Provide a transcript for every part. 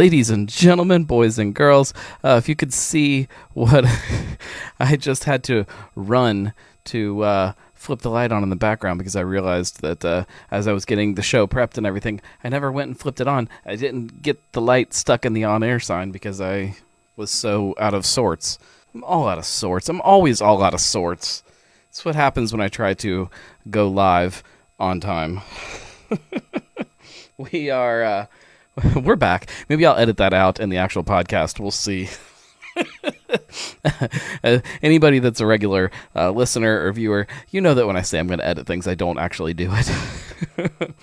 ladies and gentlemen, boys and girls, uh, if you could see what I just had to run to uh, flip the light on in the background because I realized that uh, as I was getting the show prepped and everything, I never went and flipped it on. I didn't get the light stuck in the on air sign because I was so out of sorts. I'm all out of sorts. I'm always all out of sorts. It's what happens when I try to go live on time. we are uh, we're back. Maybe I'll edit that out in the actual podcast. We'll see. uh, anybody that's a regular uh, listener or viewer, you know that when I say I'm going to edit things, I don't actually do it.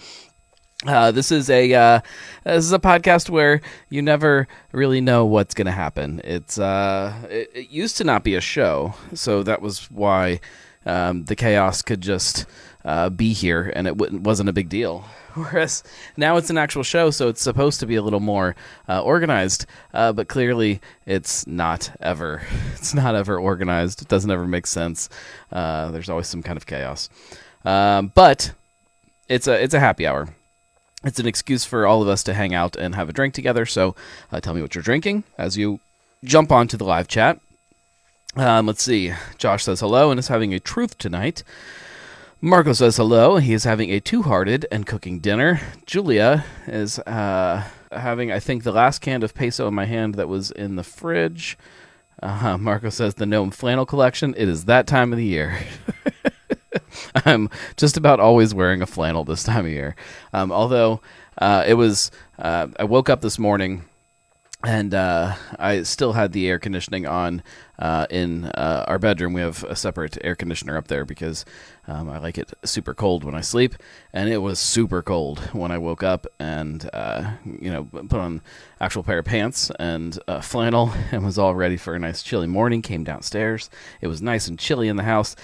Uh, this is a uh, this is a podcast where you never really know what's going to happen. It's uh, it, it, used to not be a show, so that was why um, the chaos could just uh, be here, and it wasn't a big deal. Whereas now it's an actual show, so it's supposed to be a little more uh, organized, uh, but clearly it's not ever. It's not ever organized. It doesn't ever make sense. Uh, there's always some kind of chaos. Um, but it's a it's a happy hour. It's an excuse for all of us to hang out and have a drink together. So uh, tell me what you're drinking as you jump onto the live chat. Um, let's see. Josh says hello and is having a truth tonight. Marco says hello. He is having a two hearted and cooking dinner. Julia is uh, having, I think, the last can of peso in my hand that was in the fridge. Uh, Marco says the gnome flannel collection. It is that time of the year. I'm just about always wearing a flannel this time of year. Um, although uh, it was, uh, I woke up this morning and uh, I still had the air conditioning on uh, in uh, our bedroom. We have a separate air conditioner up there because um, I like it super cold when I sleep, and it was super cold when I woke up and uh, you know put on actual pair of pants and flannel and was all ready for a nice chilly morning. Came downstairs. It was nice and chilly in the house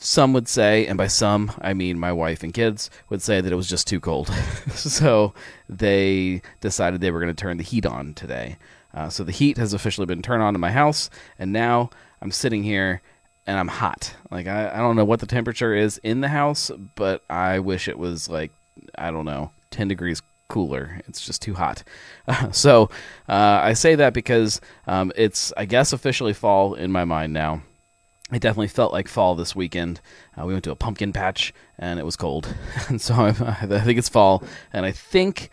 some would say, and by some I mean my wife and kids, would say that it was just too cold. so they decided they were going to turn the heat on today. Uh, so the heat has officially been turned on in my house, and now I'm sitting here and I'm hot. Like I, I don't know what the temperature is in the house, but I wish it was like I don't know, 10 degrees cooler. It's just too hot. Uh, so uh, I say that because um, it's I guess officially fall in my mind now it definitely felt like fall this weekend. Uh, we went to a pumpkin patch and it was cold, and so I, I think it's fall, and I think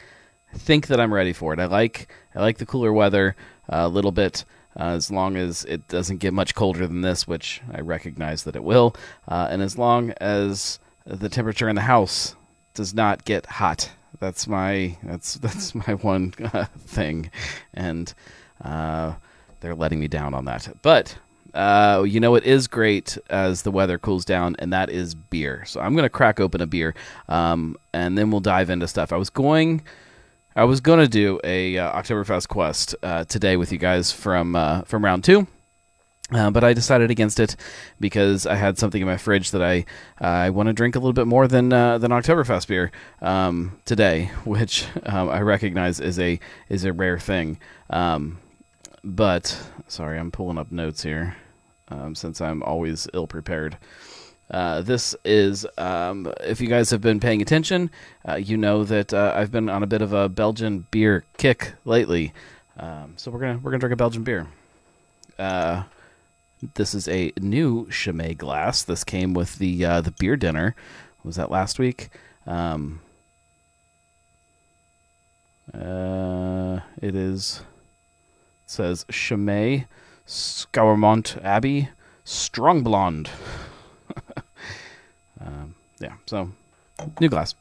think that I'm ready for it. I like I like the cooler weather uh, a little bit. Uh, as long as it doesn't get much colder than this, which I recognize that it will, uh, and as long as the temperature in the house does not get hot, that's my that's that's my one uh, thing, and uh, they're letting me down on that. But uh, you know, it is great as the weather cools down, and that is beer. So I'm to crack open a beer, um, and then we'll dive into stuff. I was going, I was to do a uh, Oktoberfest quest uh, today with you guys from uh, from round two. Uh, but I decided against it because I had something in my fridge that I I want to drink a little bit more than uh, than Oktoberfest beer um, today, which um, I recognize is a is a rare thing. Um, but sorry, I'm pulling up notes here um, since I'm always ill prepared. Uh, this is, um, if you guys have been paying attention, uh, you know that uh, I've been on a bit of a Belgian beer kick lately. Um, so we're gonna we're gonna drink a Belgian beer. Uh, this is a new Chimay glass. This came with the uh, the beer dinner. Was that last week? Um, uh, it is. It says Chimay Scourmont Abbey, Strong Blonde. um, yeah, so new glass.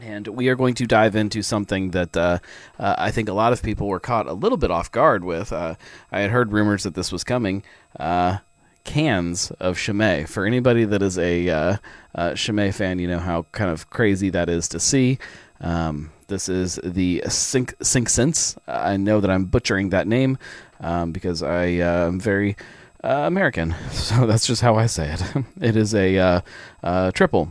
And we are going to dive into something that uh, uh, I think a lot of people were caught a little bit off guard with. Uh, I had heard rumors that this was coming. Cans of Chimay. For anybody that is a uh, uh, Chimay fan, you know how kind of crazy that is to see. Um, this is the Cinq, Cinq Cents. I know that I'm butchering that name um, because I uh, am very uh, American. So that's just how I say it. it is a uh, triple.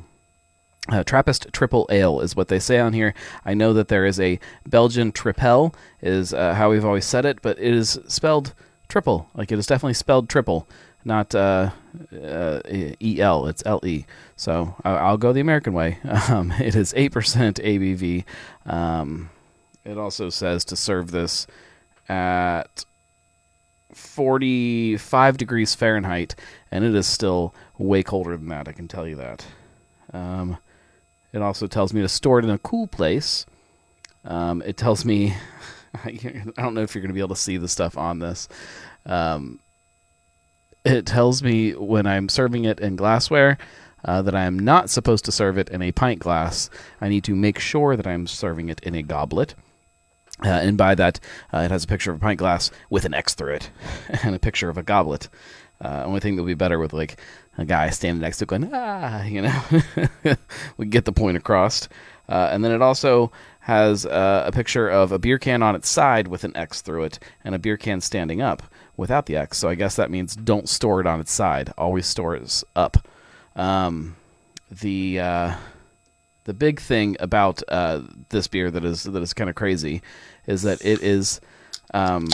Uh, Trappist triple ale is what they say on here. I know that there is a Belgian tripel, is uh, how we've always said it, but it is spelled triple. Like it is definitely spelled triple, not uh, uh, E L. It's L E. So I'll go the American way. Um, it is eight percent ABV. Um, it also says to serve this at 45 degrees Fahrenheit, and it is still way colder than that. I can tell you that. Um, it also tells me to store it in a cool place. Um, it tells me, I don't know if you're going to be able to see the stuff on this. Um, it tells me when I'm serving it in glassware uh, that I am not supposed to serve it in a pint glass. I need to make sure that I'm serving it in a goblet. Uh, and by that, uh, it has a picture of a pint glass with an X through it, and a picture of a goblet. Uh, only thing that would be better with like a guy standing next to it going ah, you know, we get the point across. Uh, and then it also has uh, a picture of a beer can on its side with an X through it, and a beer can standing up without the X. So I guess that means don't store it on its side. Always store it up. Um, the uh, the big thing about uh, this beer that is that is kind of crazy is that it is um,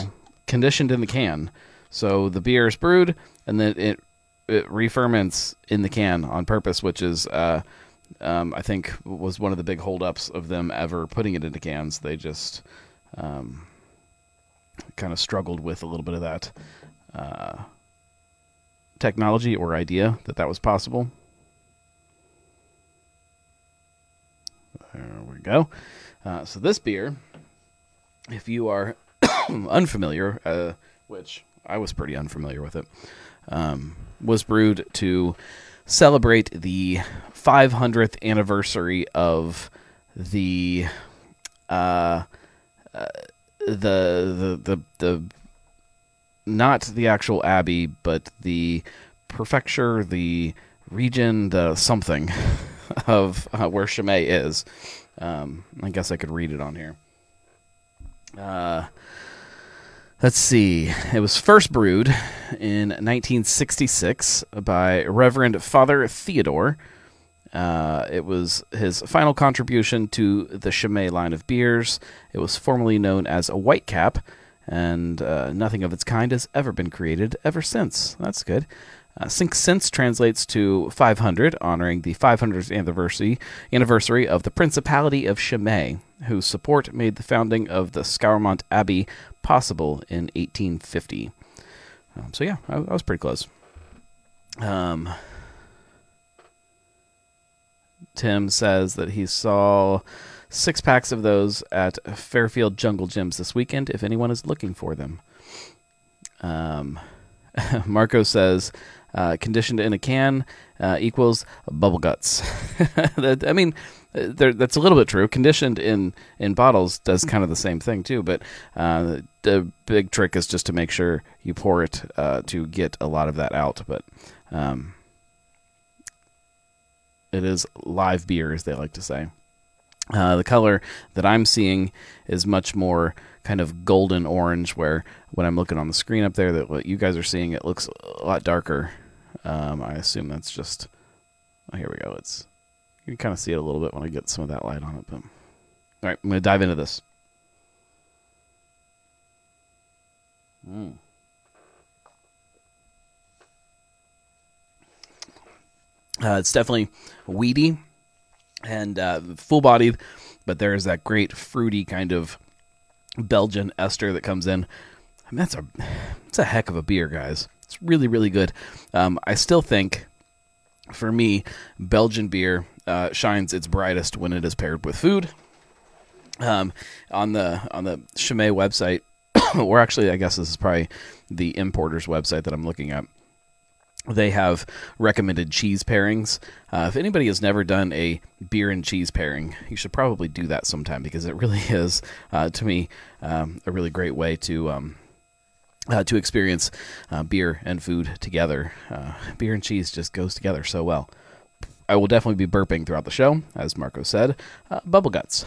conditioned in the can. So the beer is brewed and then it it re-ferments in the can on purpose, which is uh, um, I think was one of the big holdups of them ever putting it into cans. They just um, kind of struggled with a little bit of that uh, technology or idea that that was possible. There we go. Uh, so this beer, if you are unfamiliar, uh, which I was pretty unfamiliar with it, um, was brewed to celebrate the 500th anniversary of the uh, uh, the, the the the not the actual abbey, but the prefecture, the region, the something of uh, where Chimay is. Um, I guess I could read it on here. Uh, let's see. It was first brewed in 1966 by Reverend Father Theodore. Uh, it was his final contribution to the Chimay line of beers. It was formerly known as a Whitecap, and uh, nothing of its kind has ever been created ever since. That's good. Uh, since translates to 500, honoring the 500th anniversary anniversary of the Principality of Chimay, whose support made the founding of the Scourmont Abbey possible in 1850. Um, so yeah, I, I, was pretty close. Um, Tim says that he saw six packs of those at Fairfield Jungle Jim's this weekend. If anyone is looking for them. Um, Marco says uh, conditioned in a can uh, equals bubble guts. that, I mean, that's a little bit true. Conditioned in in bottles does kind of the same thing too, but uh, the big trick is just to make sure you pour it uh, to get a lot of that out. But um, it is live beer, as they like to say. Uh, the color that I'm seeing is much more kind of golden orange, where when I'm looking on the screen up there, that what you guys are seeing, it looks a lot darker. Um, I assume that's just. Oh, here we go. It's you can kind of see it a little bit when I get some of that light on it. But all right, I'm going to dive into this. Mm. Uh, it's definitely weedy and uh, full bodied, but there is that great fruity kind of Belgian ester that comes in. I mean, that's a it's a heck of a beer, guys. It's really really good. Um, I still think, for me, Belgian beer uh, shines its brightest when it is paired with food. Um, on the on the Chimay website, or actually, I guess this is probably the importer's website that I'm looking at they have recommended cheese pairings. Uh, if anybody has never done a beer and cheese pairing, you should probably do that sometime because it really is, uh, to me, um, a really great way to. Um, uh, to experience uh, beer and food together. Uh, beer and cheese just goes together so well. I will definitely be burping throughout the show, as Marco said. Uh, bubble guts.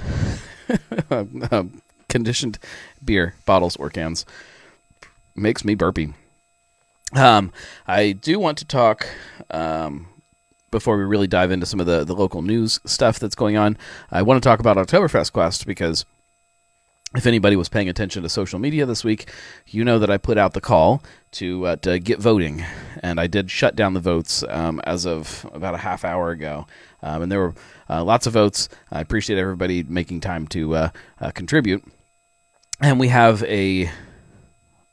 conditioned beer, bottles, or cans. Makes me burpy. Um, I do want to talk um, before we really dive into some of the, the local news stuff that's going on. I want to talk about Oktoberfest Quest because if anybody was paying attention to social media this week, you know that I put out the call to, uh, to get voting, and I did shut down the votes um, as of about a half hour ago. Um, and there were uh, lots of votes. I appreciate everybody making time to uh, uh, contribute. And we have a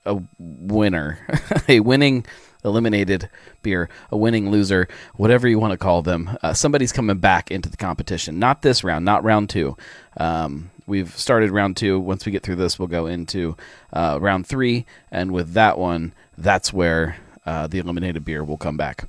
a winner, a winning eliminated beer, a winning loser, whatever you want to call them. Uh, somebody's coming back into the competition. Not this round, not round two. Um, we've started round two. Once we get through this, we'll go into uh, round three, and with that one, that's where uh, the eliminated beer will come back.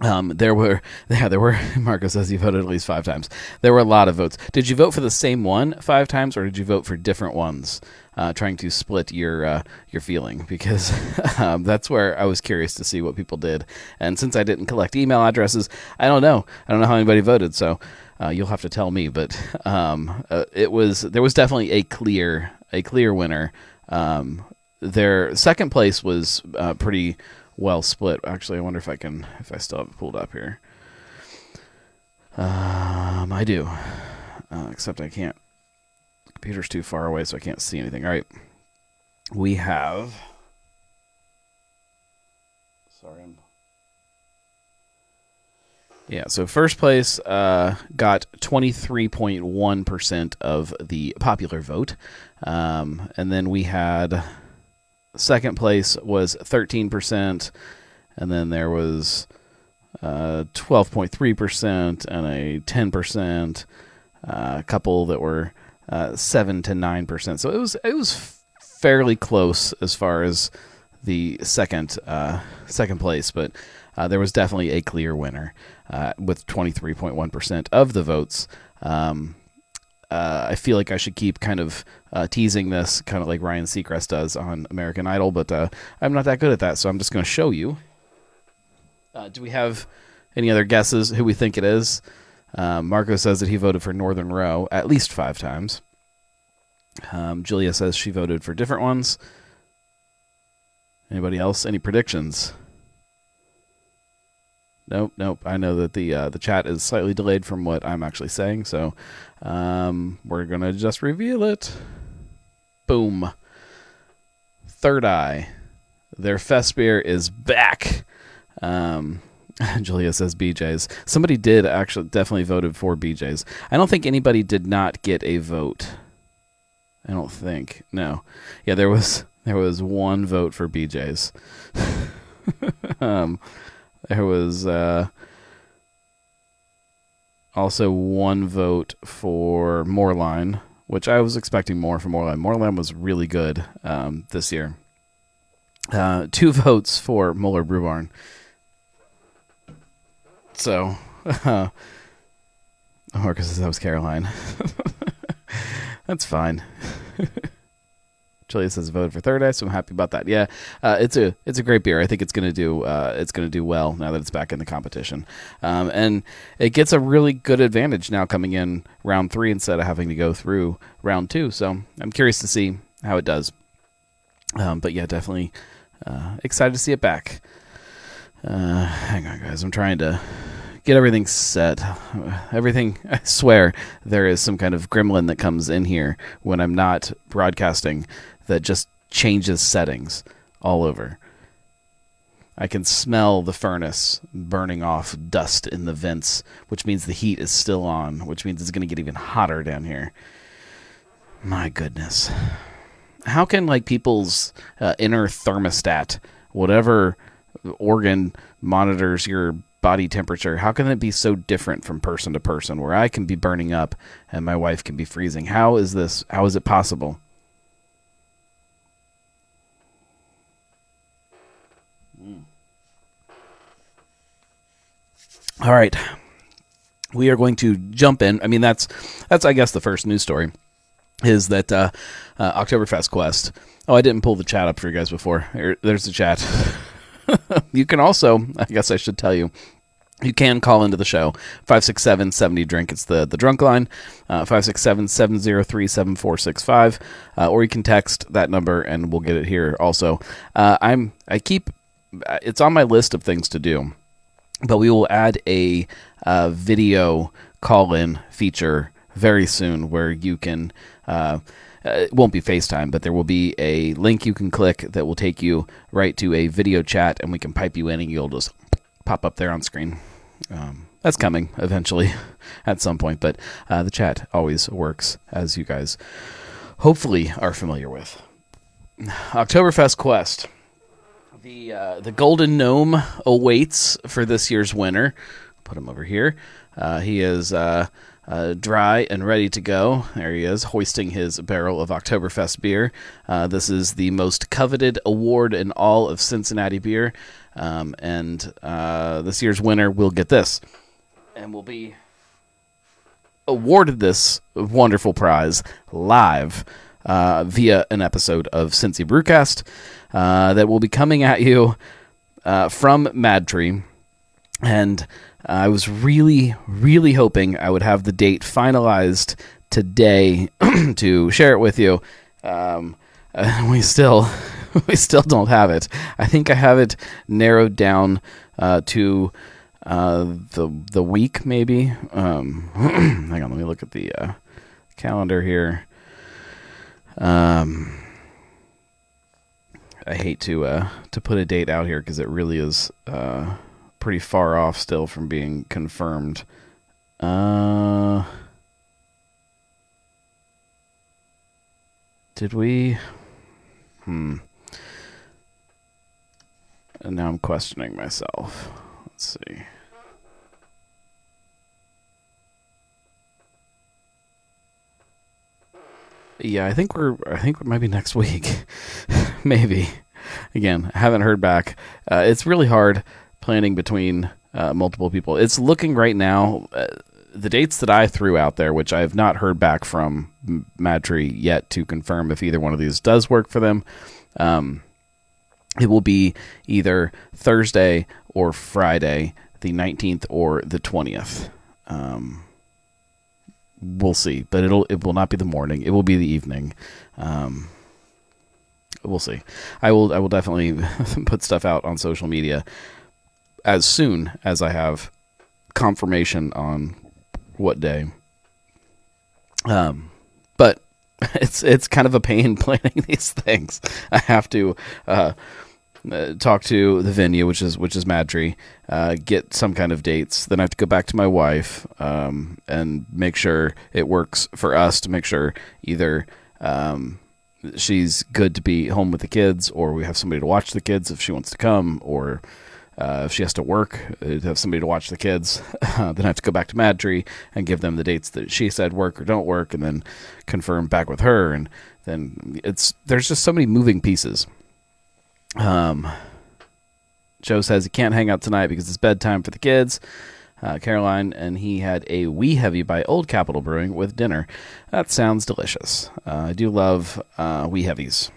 Um, there were, yeah, there were. Marco says you voted at least five times. There were a lot of votes. Did you vote for the same one five times, or did you vote for different ones? Uh, trying to split your uh, your feeling because um, that's where I was curious to see what people did. And since I didn't collect email addresses, I don't know. I don't know how anybody voted. So uh, you'll have to tell me. But um, uh, it was there was definitely a clear a clear winner. Um, their second place was uh, pretty well split. Actually, I wonder if I can if I still have it pulled up here. Um, I do, uh, except I can't. Computer's too far away, so I can't see anything. All right, we have. Sorry, I'm. Yeah, so first place uh, got 23.1% of the popular vote. Um, and then we had second place was 13%. And then there was uh, 12.3% and a 10%, uh, couple that were uh, 7 to 9%. So it was it was fairly close as far as the second uh, second place, but uh, there was definitely a clear winner uh, with 23.1% of the votes. Um, uh, I feel like I should keep kind of uh, teasing this, kind of like Ryan Seacrest does on American Idol, but uh, I'm not that good at that, so I'm just going to show you. Uh, do we have any other guesses who we think it is? Um, Marco says that he voted for Northern Row at least five times. Um, Julia says she voted for different ones. Anybody else? Any predictions? Nope, nope. I know that the uh, the chat is slightly delayed from what I'm actually saying, so um, we're gonna just reveal it. Boom. Third Eye. Their fest beer is back. Um, Julia says BJ's. Somebody did actually definitely voted for BJ's. I don't think anybody did not get a vote. I don't think. No. Yeah, there was there was one vote for BJ's. um, there was uh, also one vote for Moerlein, which I was expecting more from Moerlein. Moerlein was really good um, this year. Uh, two votes for Moeller Brew Barn. So, uh, Marcus says that was Caroline. That's fine. Julia says voted for Third Eye, so I'm happy about that. Yeah, uh, it's a it's a great beer. I think it's gonna do uh, it's gonna do well now that it's back in the competition, um, and it gets a really good advantage now coming in round three instead of having to go through round two. So I'm curious to see how it does. Um, but yeah, definitely uh, excited to see it back. Uh, hang on, guys. I'm trying to get everything set. Everything, I swear, there is some kind of gremlin that comes in here when I'm not broadcasting that just changes settings all over. I can smell the furnace burning off dust in the vents, which means the heat is still on, which means it's going to get even hotter down here. My goodness. How can like people's uh, inner thermostat, whatever organ monitors your body temperature, how can it be so different from person to person where I can be burning up and my wife can be freezing? How is this how is it possible? All right. We are going to jump in. I mean, that's that's I guess the first news story is that uh, uh, Oktoberfest Quest. Oh, I didn't pull the chat up for you guys before. there's the chat. you can also, I guess I should tell you, you can call into the show 567 70 drink it's the the drunk line uh, 567 703 7465 uh, or you can text that number and we'll get it here also uh, i'm i keep it's on my list of things to do but we will add a uh, video call in feature very soon where you can. Uh, uh, it won't be FaceTime, but there will be a link you can click that will take you right to a video chat, and we can pipe you in, and you'll just pop up there on screen. Um, that's coming eventually at some point. But uh, the chat always works, as you guys hopefully are familiar with. Oktoberfest Quest. The uh, the golden gnome awaits for this year's winner. Put him over here. Uh, he is uh, uh, dry and ready to go. There he is, hoisting his barrel of Oktoberfest beer. Uh, this is the most coveted award in all of Cincinnati beer, um, and uh, this year's winner will get this, and will be awarded this wonderful prize live uh, via an episode of Cincy Brewcast uh, that will be coming at you uh, from Madtree. And I was really, really hoping I would have the date finalized today to share it with you. Um, we still, we still don't have it. I think I have it narrowed down uh, to uh, the the week maybe. Um, hang on, let me look at the uh, calendar here. Um, I hate to uh, to put a date out here because it really is uh, pretty far off still from being confirmed. Uh, did we? Hmm. And now I'm questioning myself. Let's see. Yeah, I think we're. I think it might be next week, maybe. Again, I haven't heard back. Uh, it's really hard planning between uh, multiple people. It's looking right now. Uh, the dates that I threw out there, which I have not heard back from Madtree yet to confirm if either one of these does work for them. Um, it will be either Thursday or Friday, the 19th or the 20th. Um, we'll see, but it'll it will not be the morning. It will be the evening. Um, we'll see. I will I will definitely put stuff out on social media as soon as I have confirmation on what day. Um, but it's it's kind of a pain planning these things. I have to uh, uh, talk to the venue, which is which is Madtree, uh, get some kind of dates. Then I have to go back to my wife um, and make sure it works for us to make sure either um, she's good to be home with the kids, or we have somebody to watch the kids if she wants to come, or uh, if she has to work, uh, to have somebody to watch the kids. then I have to go back to Madtree and give them the dates that she said work or don't work, and then confirm back with her. And then it's there's just so many moving pieces. Um, Joe says he can't hang out tonight because it's bedtime for the kids. Uh, Caroline and he had a wee heavy by Old Capitol Brewing with dinner. That sounds delicious. Uh, I do love uh, wee heavies.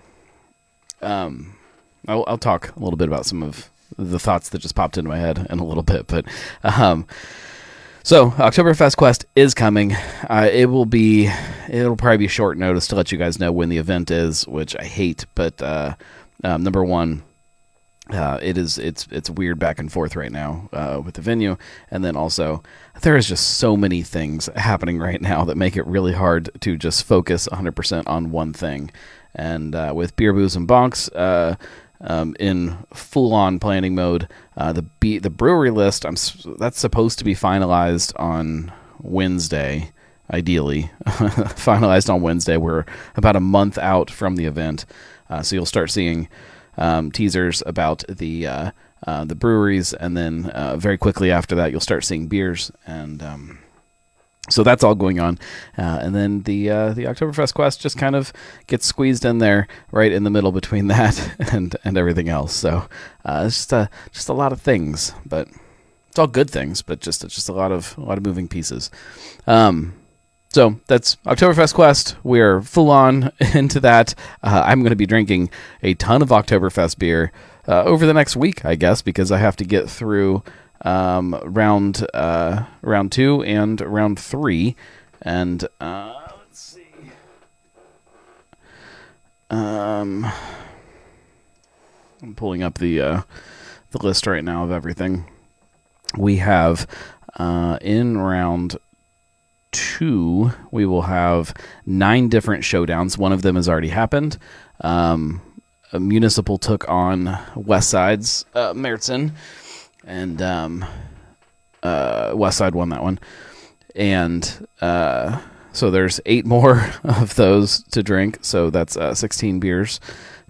Um, I'll, I'll, talk a little bit about some of the thoughts that just popped into my head in a little bit, but um, so Oktoberfest Quest is coming. Uh, it will be, it'll probably be short notice to let you guys know when the event is, which I hate, but uh, um, number one, uh, it is it's it's weird back and forth right now uh, with the venue, and then also there is just so many things happening right now that make it really hard to just focus 100% on one thing. And uh, with beer, booze, and bonks uh, um, in full-on planning mode, uh, the be- the brewery list I'm that's supposed to be finalized on Wednesday, ideally finalized on Wednesday. We're about a month out from the event. Uh, so you'll start seeing um, teasers about the uh, uh, the breweries, and then uh, very quickly after that, you'll start seeing beers, and um, so that's all going on. Uh, and then the uh, the Oktoberfest Quest just kind of gets squeezed in there, right in the middle between that and and everything else. So it's just a just a lot of things, but it's all good things, but just just a lot of a lot of moving pieces. Um, so that's Oktoberfest Quest. We're full on into that. Uh, I'm going to be drinking a ton of Oktoberfest beer uh, over the next week, I guess, because I have to get through um, round uh, round two and round three. And uh, let's see. Um, I'm pulling up the uh, the list right now of everything we have uh, in round two, we will have nine different showdowns. One of them has already happened. Um, Municipal took on West Side's uh, and um, uh, West Side won that one, and uh, so there's eight more of those to drink. So that's uh, 16 beers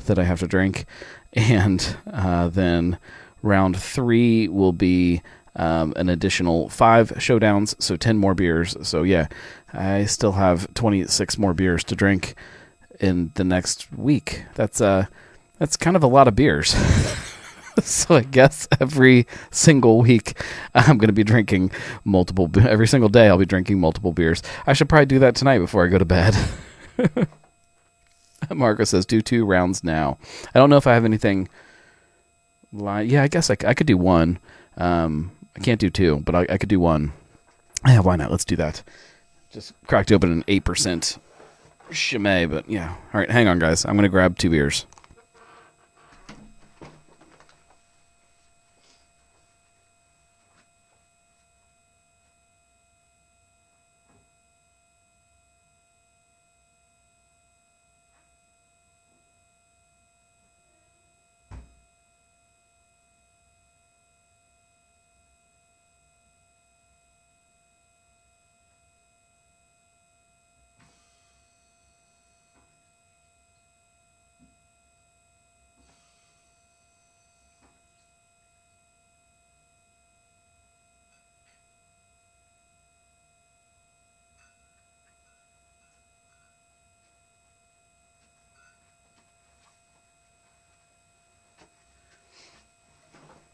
that I have to drink, and uh, then round three will be um, an additional five showdowns, so 10 more beers. So yeah, I still have 26 more beers to drink in the next week. That's uh, that's kind of a lot of beers. so I guess every single week I'm going to be drinking multiple. Every single day I'll be drinking multiple beers. I should probably do that tonight before I go to bed. Marco says do two rounds now. I don't know if I have anything. Li- yeah, I guess I, I could do one. Um, I can't do two, but I, I could do one. Yeah, why not? Let's do that. Just cracked open an eight percent Chimay, but yeah. All right, hang on, guys. I'm gonna grab two beers.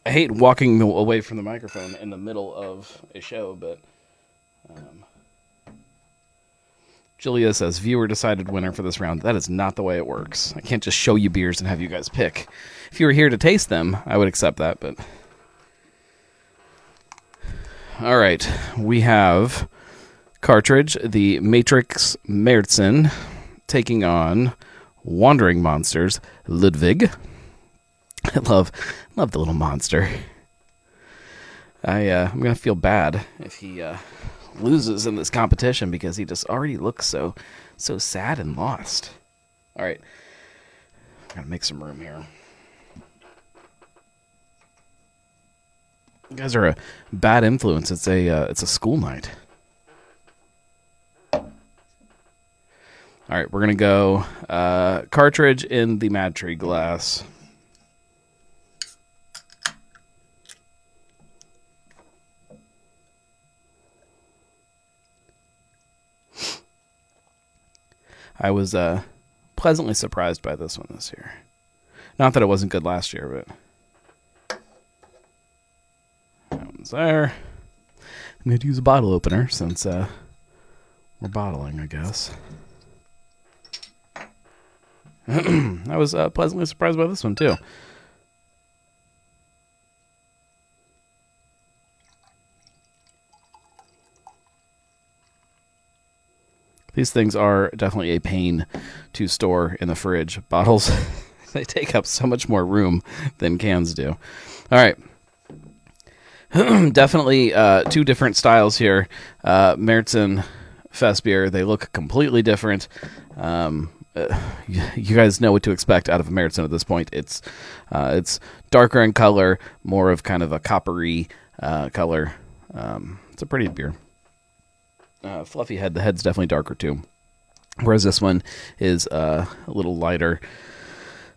I hate walking away from the microphone in the middle of a show, but um, Julia says viewer decided winner for this round. That is not the way it works. I can't just show you beers and have you guys pick. If you were here to taste them, I would accept that, but all right, we have cartridge the Matrix Märzen taking on Wandering Monsters Ludwig. I love love the little monster. I uh, I'm gonna feel bad if he uh, loses in this competition because he just already looks so so sad and lost. All right, gotta make some room here. You guys are a bad influence. It's a uh, it's a school night. All right, we're gonna go uh, cartridge in the Mad Tree glass. I was uh, pleasantly surprised by this one this year. Not that it wasn't good last year, but that one's there. I'm going to use a bottle opener since uh, we're bottling, I guess. I was uh, pleasantly surprised by this one too. These things are definitely a pain to store in the fridge. Bottles, they take up so much more room than cans do. All right. definitely uh, two different styles here. Uh, Märzen Fest beer, they look completely different. Um, uh, you, guys know what to expect out of a Märzen at this point. It's uh, it's darker in color, more of kind of a coppery uh, color. Um, it's a pretty beer uh, fluffy head. The head's definitely darker too, whereas this one is uh, a little lighter,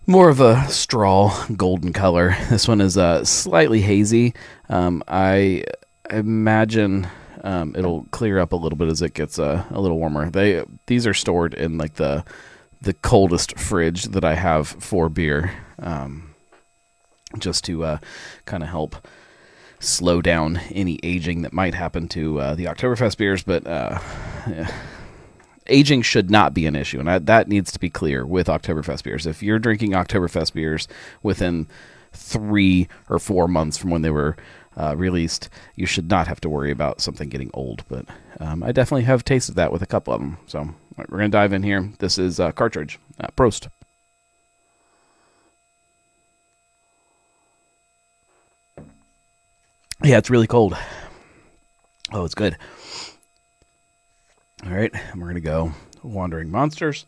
more of a straw golden color. This one is uh, slightly hazy. Um, I imagine um, it'll clear up a little bit as it gets uh, a little warmer. They these are stored in like the the coldest fridge that I have for beer, um, just to uh, kind of help slow down any aging that might happen to uh, the Oktoberfest beers, but uh, yeah. aging should not be an issue, and I, that needs to be clear with Oktoberfest beers. If you're drinking Oktoberfest beers within three or four months from when they were uh, released, you should not have to worry about something getting old. But um, I definitely have tasted that with a couple of them. So right, we're gonna dive in here. This is uh, cartridge. Uh, Prost. Yeah, it's really cold. Oh, it's good. All right, we're going to go Wandering Monsters.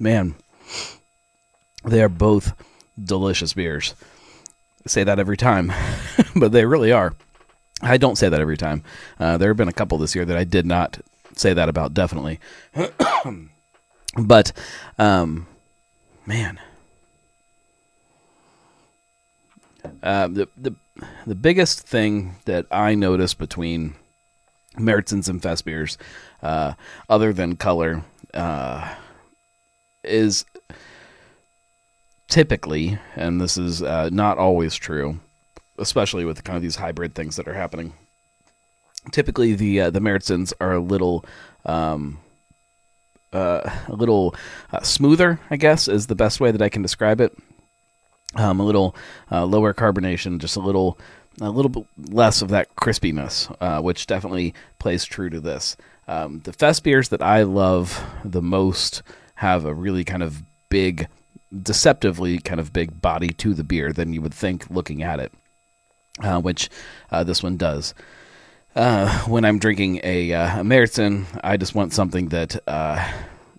man, they are both delicious beers. I say that every time, but they really are. I don't say that every time. Uh, there have been a couple this year that I did not say that about, definitely. but, um, man, uh, the the the biggest thing that I noticed between Märzen's and Fest beers, uh, other than color, uh, is typically, and this is uh, not always true, especially with kind of these hybrid things that are happening. Typically, the uh, the Märzens are a little. Um, uh, a little uh, smoother, I guess, is the best way that I can describe it. Um, a little uh, lower carbonation, just a little, a little bit less of that crispiness, uh, which definitely plays true to this. Um, the fest beers that I love the most have a really kind of big, deceptively kind of big body to the beer than you would think looking at it, uh, which uh, this one does. Uh, when I'm drinking a, uh, a Märzen, I just want something that, uh,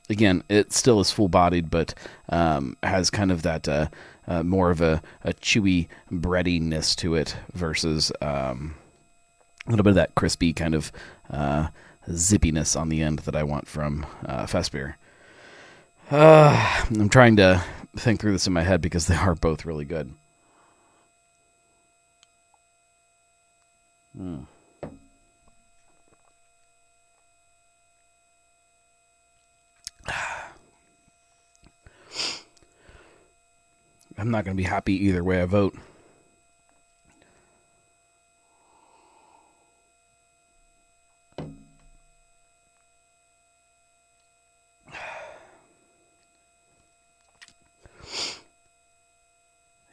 again, it still is full bodied, but um, has kind of that uh, uh, more of a, a chewy breadiness to it versus um, a little bit of that crispy kind of uh, zippiness on the end that I want from uh, beer. Uh, I'm trying to think through this in my head because they are both really good. Hmm. I'm not going to be happy either way I vote.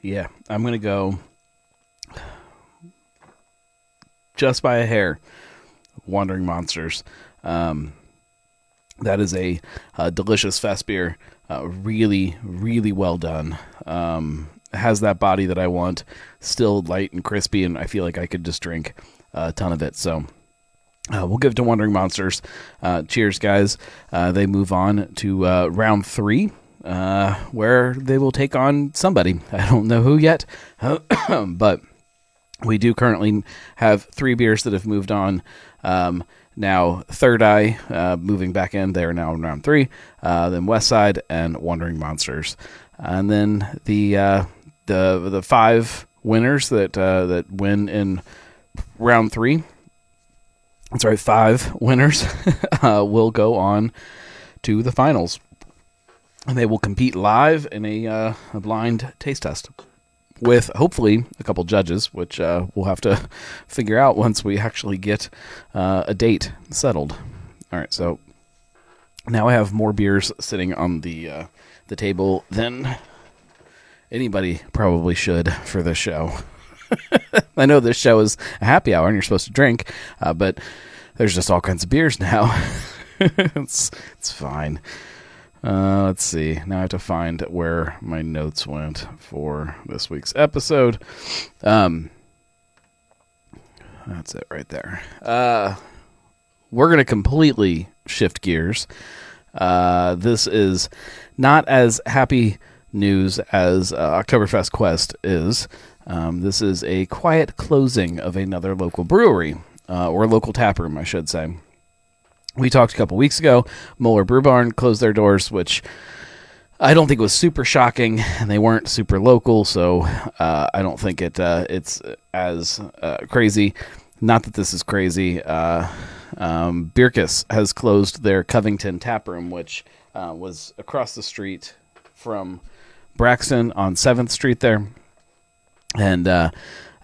Yeah, I'm going to go just by a hair. Wandering Monsters. Um, that is a, a delicious fest beer. Uh, really, really well done. Um, has that body that I want, still light and crispy, and I feel like I could just drink a ton of it. So uh, we'll give to Wandering Monsters. Uh, cheers, guys. Uh, they move on to uh, round three. Where they will take on somebody. I don't know who yet, but we do currently have three beers that have moved on. Um, now, Third Eye uh, moving back in. They are now in round three. Uh, then West Side and Wandering Monsters, and then the uh, the the five winners that uh, that win in round three. I'm sorry, five winners uh, will go on to the finals, and they will compete live in a, uh, a blind taste test with hopefully a couple judges, which uh, we'll have to figure out once we actually get uh, a date settled. All right, so now I have more beers sitting on the uh, the table than anybody probably should for this show. I know this show is a happy hour and you're supposed to drink, uh, but there's just all kinds of beers now. it's it's fine. Uh, let's see. Now I have to find where my notes went for this week's episode. Um, that's it right there. Uh, we're going to completely shift gears. Uh, this is not as happy news as uh, Oktoberfest Quest is. Um, this is a quiet closing of another local brewery, uh, or local tap room, I should say we talked a couple weeks ago. Moeller Brew Barn closed their doors, which I don't think was super shocking, and they weren't super local, so uh, I don't think it uh, it's as uh, crazy. Not that this is crazy. Uh, um, Birkus has closed their Covington tap room, which uh, was across the street from Braxton on Seventh Street there, and uh,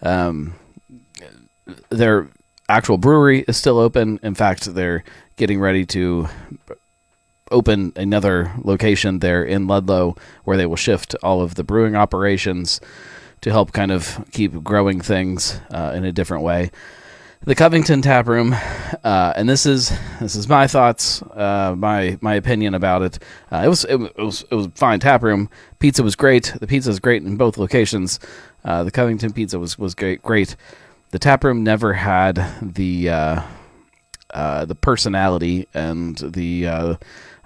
um, their actual brewery is still open. In fact, they're getting ready to open another location there in Ludlow where they will shift all of the brewing operations to help kind of keep growing things uh, in a different way. The Covington Tap Room, uh, and this is this is my thoughts, uh, my my opinion about it. Uh, it was it, was it was fine tap room. Pizza was great. The pizza is great in both locations. Uh, the Covington pizza was was great. Great. The tap room never had the uh, the personality and the uh,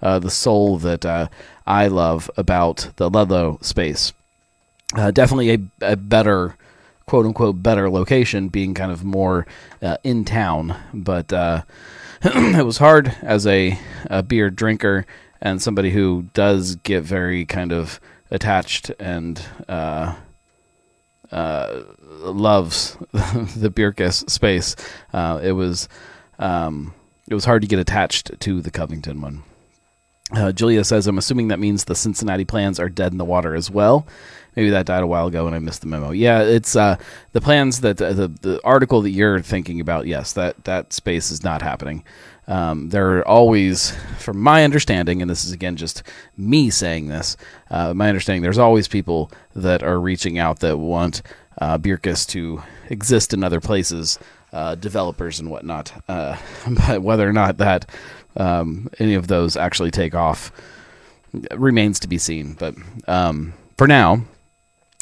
uh, the soul that uh, I love about the Ludlow space. Uh, definitely a, a better quote unquote better location, being kind of more in town. But it was hard as a, a, beer drinker and somebody who does get very kind of attached and loves the Bircus space. It was um, it was hard to get attached to the Covington one. Uh, Julia says, I'm assuming that means the Cincinnati plans are dead in the water as well. Maybe that died a while ago and I missed the memo. Yeah, it's uh, the plans that the, the article that you're thinking about. Yes, that, that space is not happening. Um, there are always, from my understanding, and this is again just me saying this, uh, my understanding, there's always people that are reaching out that want uh, Bircus to exist in other places, uh, developers and whatnot. Uh, but whether or not that um, any of those actually take off remains to be seen. But um, for now,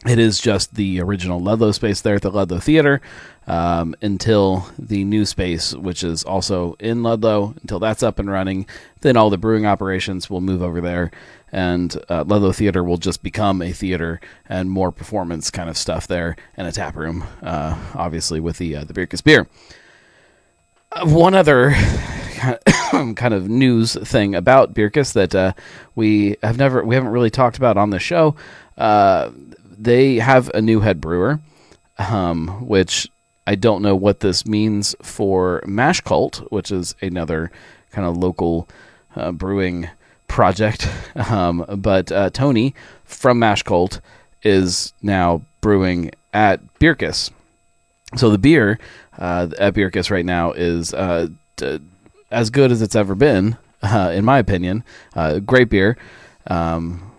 it is just the original Ludlow space there at the Ludlow Theater um, until the new space, which is also in Ludlow, until that's up and running. Then all the brewing operations will move over there, and uh, Ludlow Theater will just become a theater and more performance kind of stuff there, and a tap room, uh, obviously with the uh, the Bircus beer. Uh, one other kind of news thing about Bircus that uh, we have never we haven't really talked about on the show. They have a new head brewer, um, which I don't know what this means for Mash Cult, which is another kind of local uh, brewing project. Um, but uh, Tony from Mash Cult is now brewing at Bircus. So the beer uh, at Bircus right now is uh, d- as good as it's ever been, uh, in my opinion. Uh, great beer, um,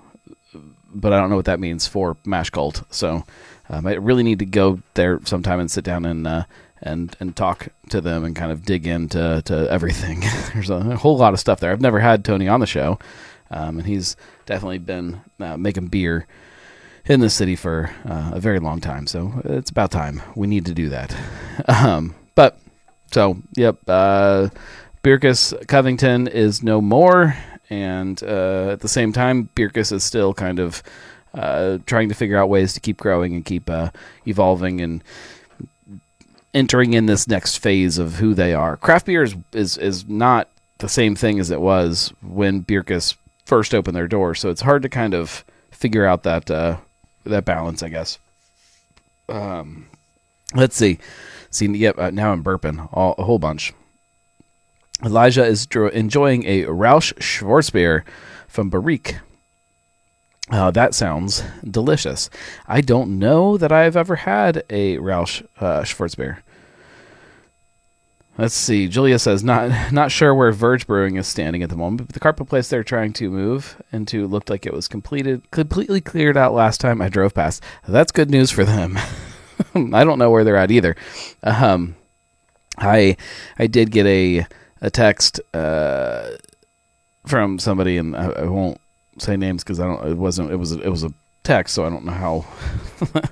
but I don't know what that means for Mash Cult. So um, I really need to go there sometime and sit down and uh, and and talk to them and kind of dig into to everything. There's a, whole lot of stuff there. I've never had Tony on the show, um, and he's definitely been uh, making beer in the city for uh, a very long time. So it's about time we need to do that. Um, but so yep, uh, Bircus Covington is no more, and uh, at the same time, Bircus is still kind of uh, trying to figure out ways to keep growing and keep uh, evolving and entering in this next phase of who they are. Craft beer is, is, is not the same thing as it was when Bircus first opened their doors, so it's hard to kind of figure out that uh, that balance, I guess. Um, let's see. See, yep. Uh, now I'm burping all, a whole bunch. Elijah is dro- enjoying a Rausch Schwarzbier from Barrique. Uh, that sounds delicious. I don't know that I've ever had a Rausch uh, Schwarzbier. Let's see. Julia says not not sure where Verge Brewing is standing at the moment, but the carpet place they're trying to move into looked like it was completed completely cleared out last time I drove past. That's good news for them. I don't know where they're at either. Um, I I did get a a text uh, from somebody, and I, I won't say names because I don't. It wasn't. It was. It was a text, so I don't know how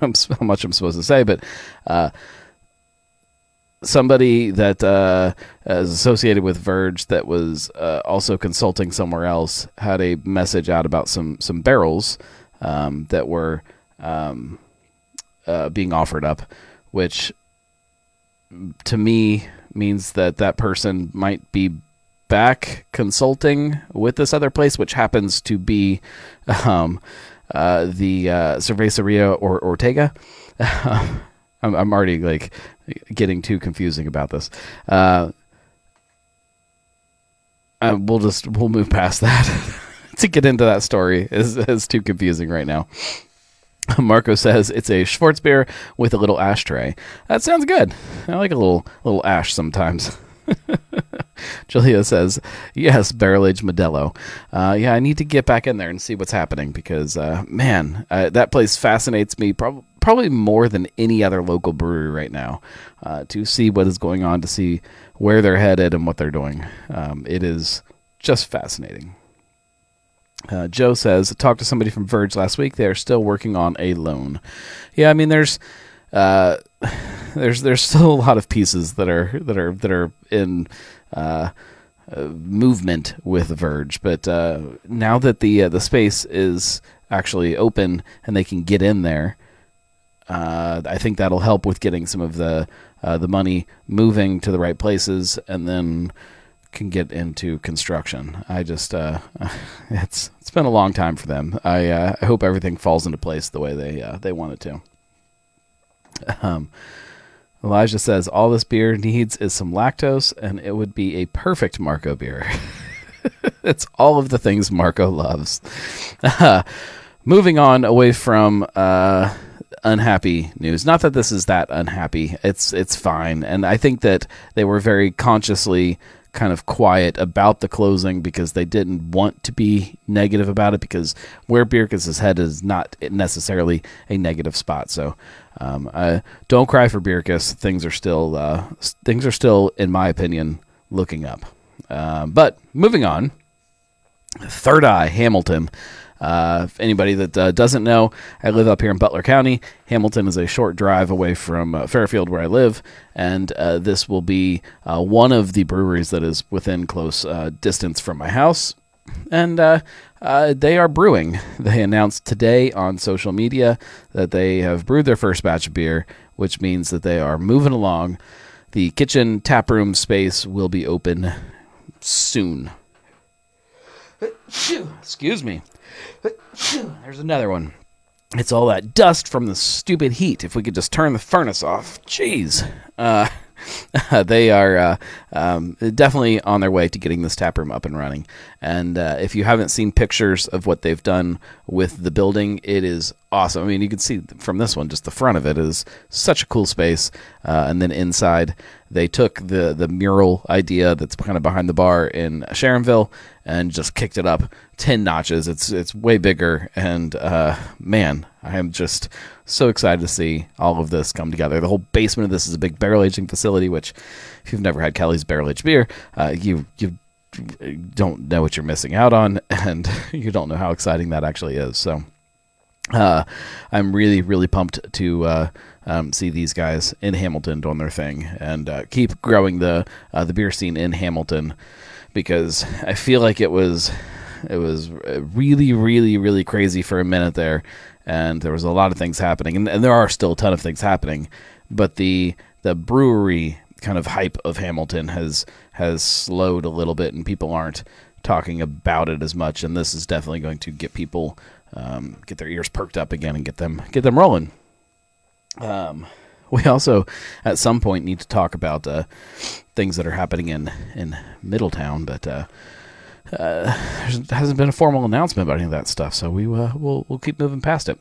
how much I'm supposed to say. But uh, somebody that uh, is associated with Verge that was uh, also consulting somewhere else had a message out about some some barrels um, that were um, uh, being offered up, which to me means that that person might be back consulting with this other place, which happens to be um, uh, the uh, Cerveceria or Ortega. I'm, I'm, already like getting too confusing about this. Uh, uh we'll just we'll move past that. to get into that story is is too confusing right now. Marco says it's a Schwarzbier with a little ashtray. That sounds good. I like a little little ash sometimes. Julia says, "Yes, barrel aged Modelo. Uh, yeah, I need to get back in there and see what's happening because, uh, man, uh, that place fascinates me prob- probably more than any other local brewery right now. Uh, to see what is going on, to see where they're headed and what they're doing, um, it is just fascinating." Uh, Joe says, talked to somebody from Verge last week. They are still working on a loan. Yeah, I mean, there's uh, there's there's still a lot of pieces that are that are that are in uh, uh, movement with Verge, but uh, now that the uh, the space is actually open and they can get in there, I think that'll help with getting some of the the money moving to the right places, and then can get into construction. I just it's it's been a long time for them. I I hope everything falls into place the way they they want it to. Um, Elijah says all this beer needs is some lactose, and it would be a perfect Marco beer. it's all of the things Marco loves. Uh, moving on away from uh, unhappy news. Not that this is that unhappy. It's it's fine, and I think that they were very consciously kind of quiet about the closing because they didn't want to be negative about it because where Bircus' head is not necessarily a negative spot. So um, uh, don't cry for Bircus. Things are still uh, things are still, in my opinion, looking up. Um, but moving on, Third Eye Hamilton. Uh, anybody that uh, doesn't know, I live up here in Butler County. Hamilton is a short drive away from uh, Fairfield, where I live, and uh, this will be uh, one of the breweries that is within close uh, distance from my house. And they are brewing. They announced today on social media that they have brewed their first batch of beer, which means that they are moving along. The kitchen taproom space will be open soon. Excuse me. There's another one. It's all that dust from the stupid heat. If we could just turn the furnace off. Jeez. Uh, they are uh, um, definitely on their way to getting this tap room up and running. And uh, if you haven't seen pictures of what they've done with the building, it is awesome. I mean, you can see from this one, just the front of it is such a cool space. Uh, and then inside, they took the the mural idea that's kind of behind the bar in Sharonville and just kicked it up ten notches. It's it's way bigger, and uh, man, I am just so excited to see all of this come together. The whole basement of this is a big barrel aging facility, which if you've never had Kelly's barrel aged beer, uh, you you don't know what you're missing out on, and you don't know how exciting that actually is. So. Uh, I'm really, really pumped to uh, um, see these guys in Hamilton doing their thing and uh, keep growing the uh, the beer scene in Hamilton because I feel like it was it was really, really, really crazy for a minute there, and there was a lot of things happening, and, and there are still a ton of things happening, but the the brewery kind of hype of Hamilton has has slowed a little bit, and people aren't talking about it as much, and this is definitely going to get people um, get their ears perked up again and get them get them rolling. Um, we also, at some point, need to talk about uh, things that are happening in in Middletown, but uh, uh, there hasn't been a formal announcement about any of that stuff, so we uh, we'll we'll keep moving past it.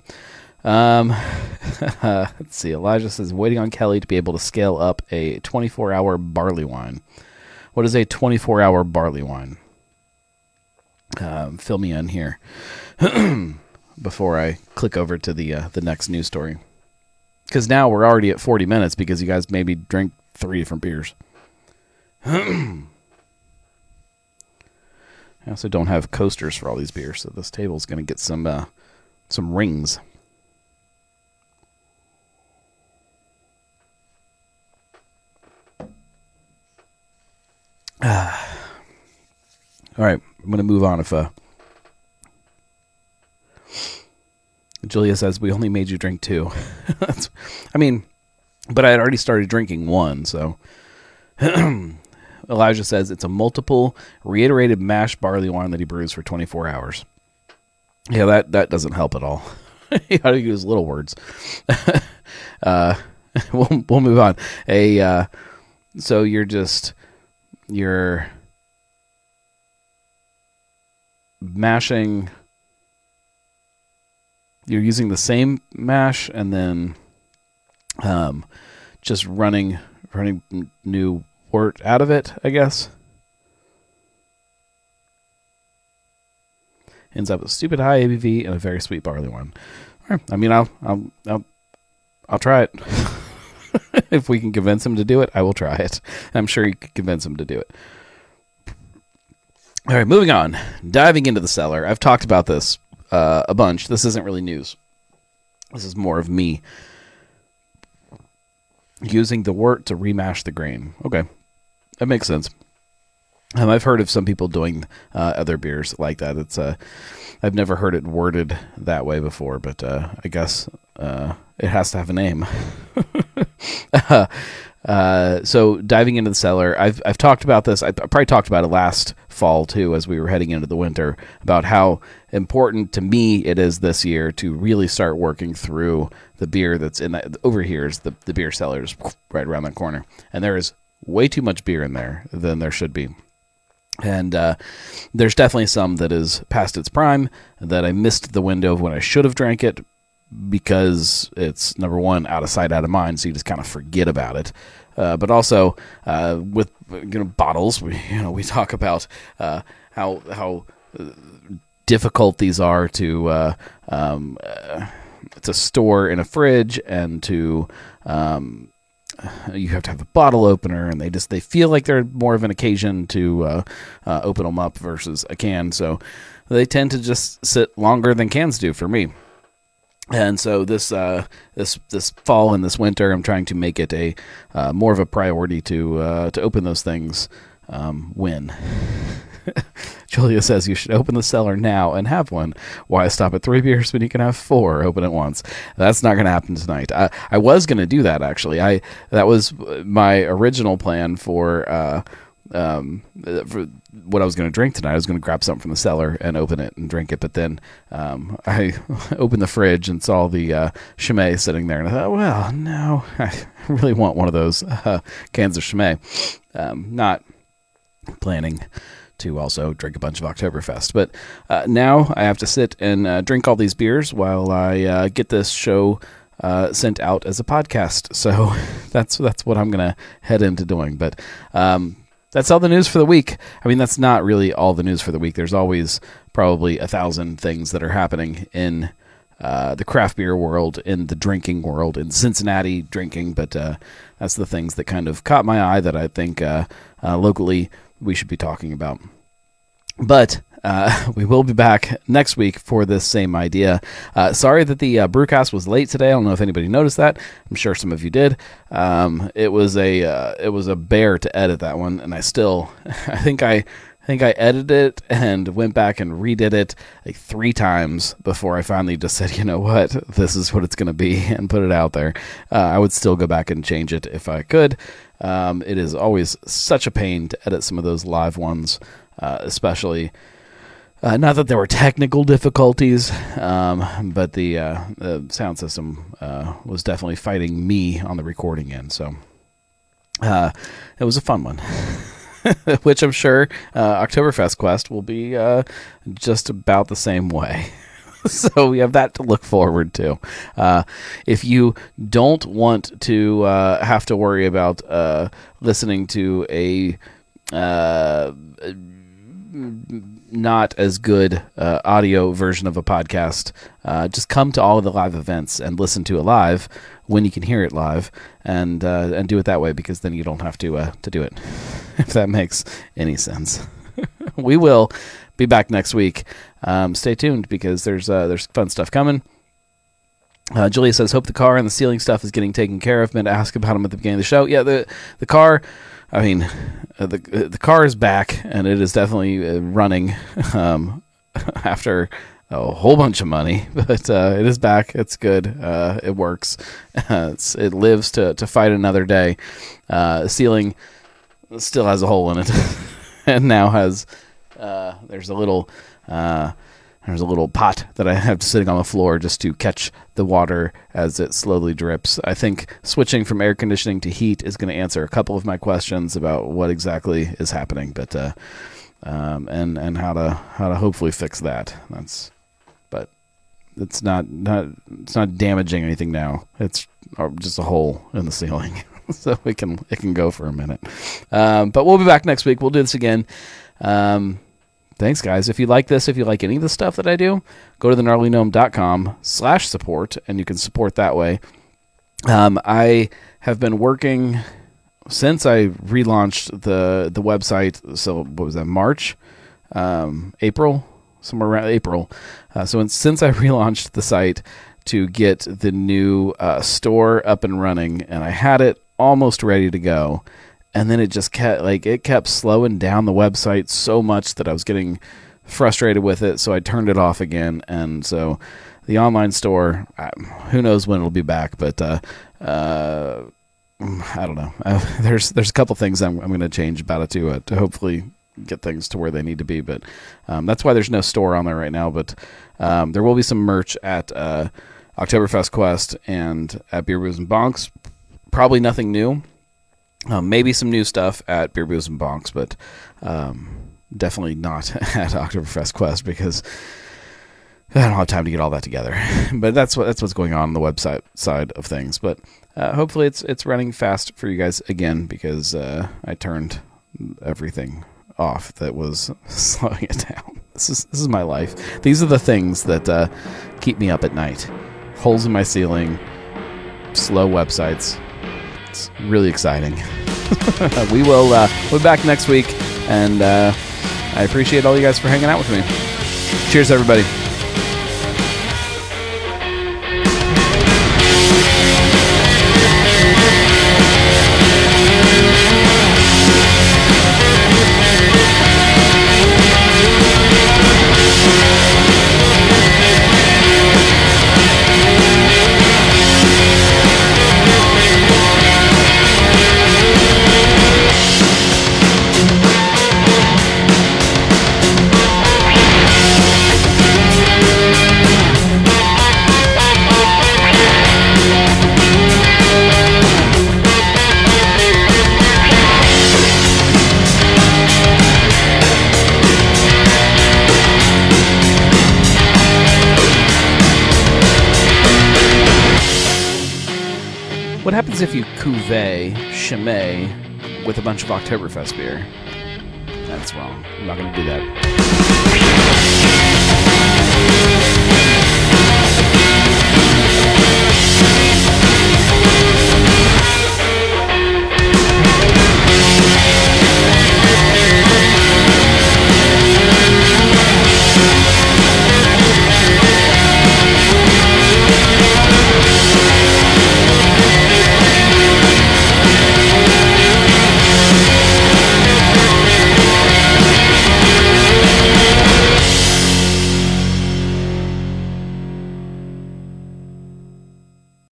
Um, let's see. Elijah says waiting on Kelly to be able to scale up a 24-hour barley wine. What is a 24-hour barley wine? Um, fill me in here before I click over to the uh, the next news story. Because now we're already at 40 minutes because you guys maybe drink three different beers. I also don't have coasters for all these beers, so this table is going to get some uh, some rings. all right, I'm going to move on. If uh, Julia says we only made you drink two, I mean, but I had already started drinking one, so. Elijah says it's a multiple reiterated mash barley wine that he brews for 24 hours. Yeah, that, that doesn't help at all. you got to use little words. uh, we'll we'll move on. A uh, so you're just you're mashing. You're using the same mash and then um, just running running new wort out of it, I guess. Ends up with stupid high ABV and a very sweet barley wine. I mean, I'll I'll I'll, I'll try it. if we can convince him to do it, I will try it. I'm sure you can convince him to do it. All right, moving on. Diving into the cellar. I've talked about this uh, a bunch. This isn't really news. This is more of me using the wort to remash the grain. Okay, that makes sense. Um, I've heard of some people doing uh, other beers like that. It's uh, I've never heard it worded that way before, but uh, I guess uh, it has to have a name. Uh, so diving into the cellar, I've I've talked about this. I probably talked about it last fall too, as we were heading into the winter, about how important to me it is this year to really start working through the beer that's in that over here is the the beer cellars right around that corner, and there is way too much beer in there than there should be. And uh, there's definitely some that is past its prime that I missed the window of when I should have drank it because it's number one out of sight, out of mind, so you just kind of forget about it. Uh, but also uh, with you know bottles, we you know we talk about uh, how how uh, difficult these are to uh, um, uh, to store in a fridge and to um, you have to have a bottle opener, and they just they feel like they're more of an occasion to open them up versus a can. So they tend to just sit longer than cans do for me and so this uh, this this fall and this winter, I'm trying to make it a uh, more of a priority to uh, to open those things um, when. Julia says you should open the cellar now and have one. Why stop at three beers when you can have four open at once? That's not going to happen tonight. I, I was going to do that actually. I that was my original plan for uh, um, for what I was going to drink tonight. I was going to grab something from the cellar and open it and drink it. But then um, I opened the fridge and saw the uh, Chimay sitting there, and I thought, well, no, I really want one of those uh, cans of Chimay. Um, not planning to also drink a bunch of Oktoberfest. But uh, now I have to sit and uh, drink all these beers while I uh, get this show uh, sent out as a podcast. So that's that's what I'm gonna head into doing. But um, that's all the news for the week. I mean, that's not really all the news for the week. There's always probably a thousand things that are happening in uh, the craft beer world, in the drinking world, in Cincinnati drinking. But uh, that's the things that kind of caught my eye that I think uh, uh locally we should be talking about. But uh, we will be back next week for this same idea. Uh, sorry that the uh, brewcast was late today. I don't know if anybody noticed that. I'm sure some of you did. Um, it was a uh, it was a bear to edit that one, and I still I think I. I think I edited it and went back and redid it like three times before I finally just said, you know what, this is what it's going to be, and put it out there. Uh, I would still go back and change it if I could. Um, it is always such a pain to edit some of those live ones, uh, especially uh, not that there were technical difficulties, um, but the, uh, the, sound system uh, was definitely fighting me on the recording end. So uh, it was a fun one, which I'm sure uh, Oktoberfest Quest will be uh, just about the same way. so we have that to look forward to. if you don't want to have to worry about listening to a not as good uh, audio version of a podcast, uh, just come to all of the live events and listen to it live when you can hear it live, and uh, and do it that way because then you don't have to uh, to do it. if that makes any sense, we will be back next week. Um, stay tuned because there's uh, there's fun stuff coming. Uh, Julia says, "Hope the car and the ceiling stuff is getting taken care of." Meant to ask about them at the beginning of the show. Yeah, the the car I mean, uh, the uh, the car is back and it is definitely uh, running um, after a whole bunch of money, but uh, it is back. It's good. Uh, it works. It's, it lives to, to fight another day. Uh, the ceiling still has a hole in it, and now has there's a little there's a little pot that I have sitting on the floor just to catch the water as it slowly drips. I think switching from air conditioning to heat is going to answer a couple of my questions about what exactly is happening, but uh, um, and and how to how to hopefully fix that. That's but it's not not it's not damaging anything now. It's uh, just a hole in the ceiling, so it can it can go for a minute. Um, but we'll be back next week. We'll do this again. Um, thanks guys. If you like this if you like any of the stuff that i do go to the slash support and you can support that way. Um, i have been working since i relaunched the the website so what was that march? Um, april? Somewhere around april. Uh, so since i relaunched the site to get the new uh, store up and running and i had it almost ready to go, and then it just kept like it kept slowing down the website so much that I was getting frustrated with it. So I turned it off again, and so the online store. Who knows when it'll be back, but uh, uh, I don't know. Uh, there's there's a couple things I'm I'm going to change about it to uh, to hopefully get things to where they need to be. But um, that's why there's no store on there right now. But um, there will be some merch at uh, Oktoberfest Quest and at Beer Booze and Bonks. Probably nothing new. Um, maybe some new stuff at Beer Booze and Bonks, but um, definitely not at Oktoberfest Quest because I don't have time to get all that together. but that's what that's what's going on on the website side of things. But uh, hopefully it's it's running fast for you guys again because uh, I turned everything off that was slowing it down. This is this is my life. These are the things that uh, keep me up at night. Holes in my ceiling, slow websites. It's really exciting. we will uh, we'll be back next week, and uh, I appreciate all you guys for hanging out with me. Cheers, everybody. Chimay with a bunch of Oktoberfest beer. That's wrong. I'm not going to do that. We'll.